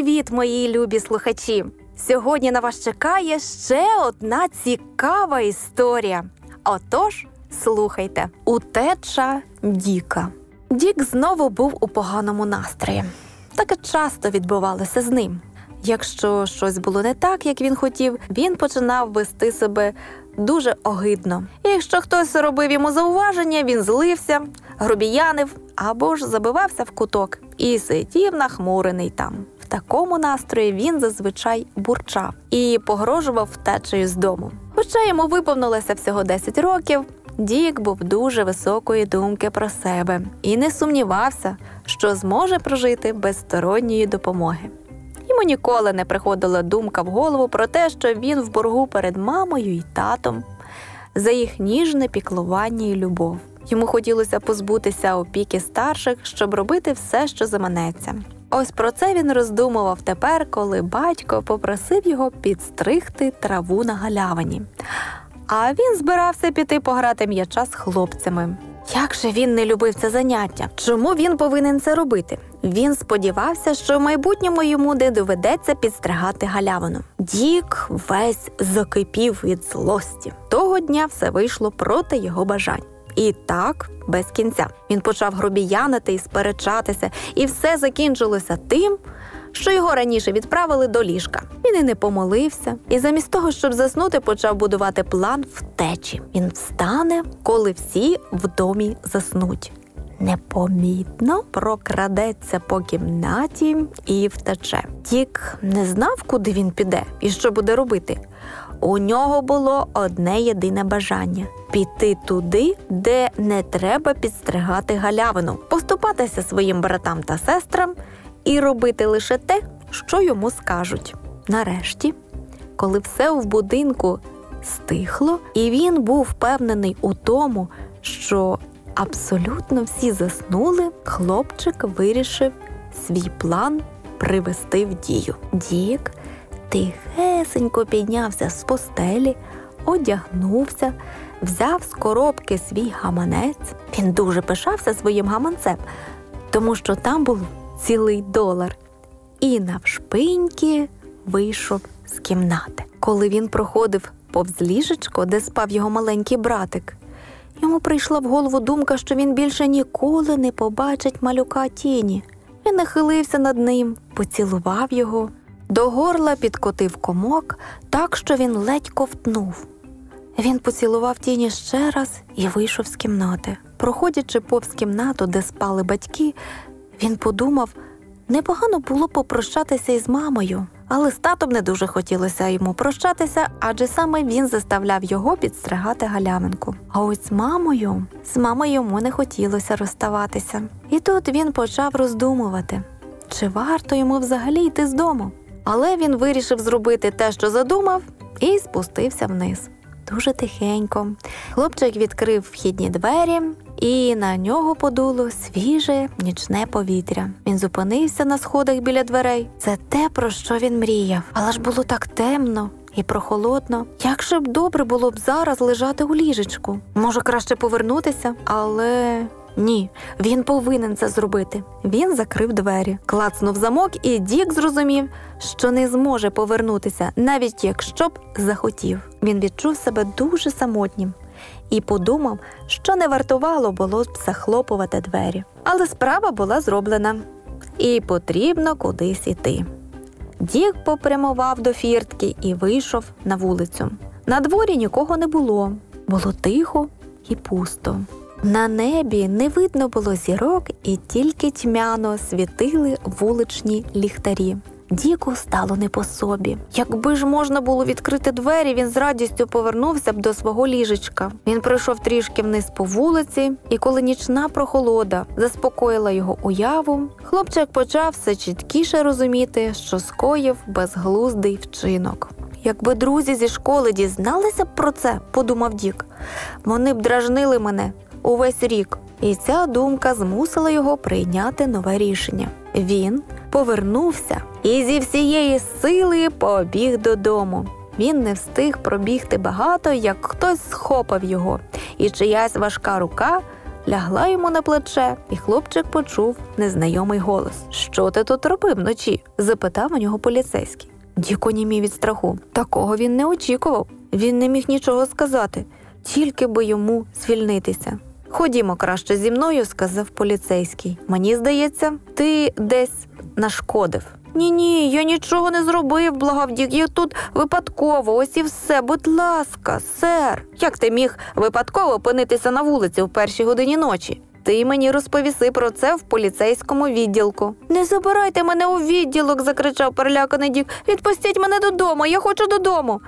Привіт, мої любі слухачі! Сьогодні на вас чекає ще одна цікава історія. Отож, слухайте, утеча Діка. Дік знову був у поганому настрої. Таке часто відбувалося з ним. Якщо щось було не так, як він хотів, він починав вести себе дуже огидно. І якщо хтось робив йому зауваження, він злився, грубіянив або ж забивався в куток і сидів нахмурений там. Такому настрої він зазвичай бурчав і погрожував втечею з дому. Хоча йому виповнилося всього 10 років, Дік був дуже високої думки про себе і не сумнівався, що зможе прожити без сторонньої допомоги. Йому ніколи не приходила думка в голову про те, що він в боргу перед мамою і татом за їх ніжне піклування і любов. Йому хотілося позбутися опіки старших, щоб робити все, що заманеться. Ось про це він роздумував тепер, коли батько попросив його підстригти траву на галявині. А він збирався піти пограти м'яча з хлопцями. Як же він не любив це заняття? Чому він повинен це робити? Він сподівався, що в майбутньому йому не доведеться підстригати галявину. Дік весь закипів від злості. Того дня все вийшло проти його бажань. І так без кінця. Він почав грубіянити і сперечатися, і все закінчилося тим, що його раніше відправили до ліжка. Він і не помолився, і замість того, щоб заснути, почав будувати план втечі. Він встане, коли всі в домі заснуть. Непомітно прокрадеться по кімнаті і втече. Тік не знав, куди він піде і що буде робити. У нього було одне єдине бажання піти туди, де не треба підстригати галявину, поступатися своїм братам та сестрам і робити лише те, що йому скажуть. Нарешті, коли все в будинку стихло, і він був впевнений у тому, що абсолютно всі заснули, хлопчик вирішив свій план привести в дію. Дік тихесенько піднявся з постелі, одягнувся, взяв з коробки свій гаманець. Він дуже пишався своїм гаманцем, тому що там був цілий долар. І навшпиньки вийшов з кімнати. Коли він проходив повз ліжечко, де спав його маленький братик, йому прийшла в голову думка, що він більше ніколи не побачить малюка тіні. Він нахилився над ним, поцілував його. До горла підкотив комок так, що він ледь ковтнув. Він поцілував тіні ще раз і вийшов з кімнати. Проходячи повз кімнату, де спали батьки, він подумав, непогано було попрощатися із мамою, але з татом не дуже хотілося йому прощатися, адже саме він заставляв його підстригати галявинку. А ось з мамою, з мамою йому не хотілося розставатися. І тут він почав роздумувати, чи варто йому взагалі йти з дому. Але він вирішив зробити те, що задумав, і спустився вниз. Дуже тихенько. Хлопчик відкрив вхідні двері, і на нього подуло свіже нічне повітря. Він зупинився на сходах біля дверей. Це те, про що він мріяв. Але ж було так темно і прохолодно. Як же б добре було б зараз лежати у ліжечку? Може, краще повернутися, але. Ні, він повинен це зробити. Він закрив двері, клацнув замок, і Дік зрозумів, що не зможе повернутися, навіть якщо б захотів. Він відчув себе дуже самотнім і подумав, що не вартувало було б захлопувати двері. Але справа була зроблена, і потрібно кудись іти. Дік попрямував до фіртки і вийшов на вулицю. На дворі нікого не було, було тихо і пусто. На небі не видно було зірок, і тільки тьмяно світили вуличні ліхтарі. Діку стало не по собі. Якби ж можна було відкрити двері, він з радістю повернувся б до свого ліжечка. Він пройшов трішки вниз по вулиці, і коли нічна прохолода заспокоїла його уяву, хлопчик почав все чіткіше розуміти, що скоїв безглуздий вчинок. Якби друзі зі школи дізналися б про це, подумав Дік, вони б дражнили мене увесь рік. І ця думка змусила його прийняти нове рішення. Він повернувся і зі всієї сили побіг додому. Він не встиг пробігти багато, як хтось схопав його, і чиясь важка рука лягла йому на плече, і хлопчик почув незнайомий голос. Що ти тут робив вночі? запитав у нього поліцейський. Дік онімів від страху. Такого він не очікував. Він не міг нічого сказати, тільки би йому звільнитися. Ходімо краще зі мною, сказав поліцейський. Мені здається, ти десь нашкодив. Ні, ні, я нічого не зробив, благав Дік. Я тут випадково, ось і все. Будь ласка, сер. Як ти міг випадково опинитися на вулиці в першій годині ночі? Ти мені розповіси про це в поліцейському відділку. Не забирайте мене у відділок, закричав переляканий Дік. Відпустіть мене додому, я хочу додому.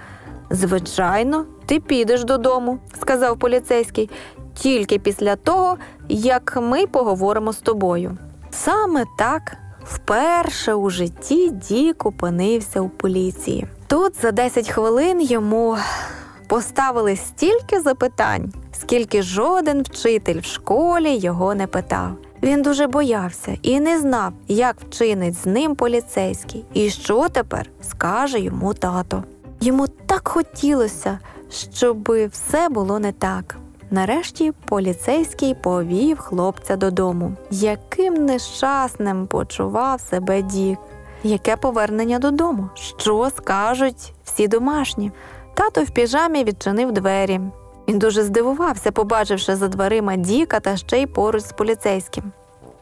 Звичайно, ти підеш додому, сказав поліцейський, тільки після того, як ми поговоримо з тобою. Саме так вперше у житті Дік опинився у поліції. Тут за 10 хвилин йому поставили стільки запитань, скільки жоден вчитель в школі його не питав. Він дуже боявся і не знав, як вчинить з ним поліцейський, і що тепер скаже йому тато. Йому так хотілося, щоб все було не так. Нарешті поліцейський повів хлопця додому. Яким нещасним почував себе Дік. Яке повернення додому? Що скажуть всі домашні? Тато в піжамі відчинив двері. Він дуже здивувався, побачивши за дверима Діка та ще й поруч з поліцейським.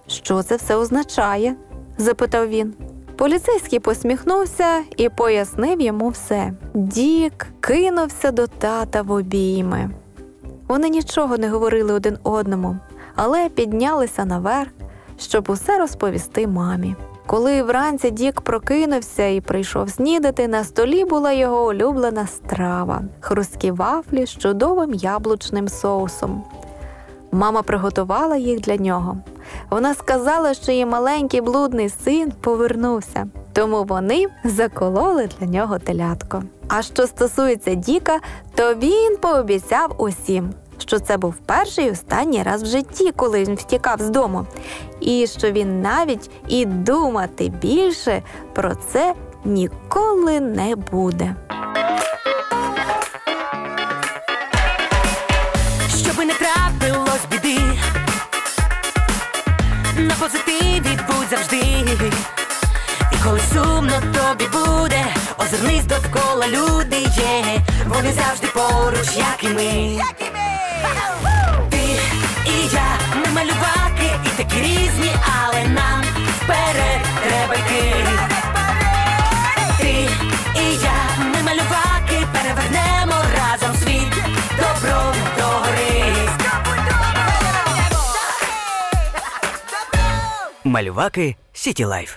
Що це все означає? запитав він. Поліцейський посміхнувся і пояснив йому все. Дік кинувся до тата в обійми. Вони нічого не говорили один одному, але піднялися наверх, щоб усе розповісти мамі. Коли вранці Дік прокинувся і прийшов снідати, на столі була його улюблена страва хрусткі вафлі з чудовим яблучним соусом. Мама приготувала їх для нього. Вона сказала, що її маленький блудний син повернувся, тому вони закололи для нього телятко. А що стосується Діка, то він пообіцяв усім, що це був перший і останній раз в житті, коли він втікав з дому, і що він навіть і думати більше про це ніколи не буде. Щоби не трапилось біди, на позитиві будь завжди. І коли сумно тобі буде, озирнись довкола люди є. Вони завжди поруч, як і ми. Ти і я, ми малюваки, і такі різні, але нам вперед треба йти. Ти і я, ми малюваки, перевернемо разом світ добром до гори. Малюваки Сіті Лайф.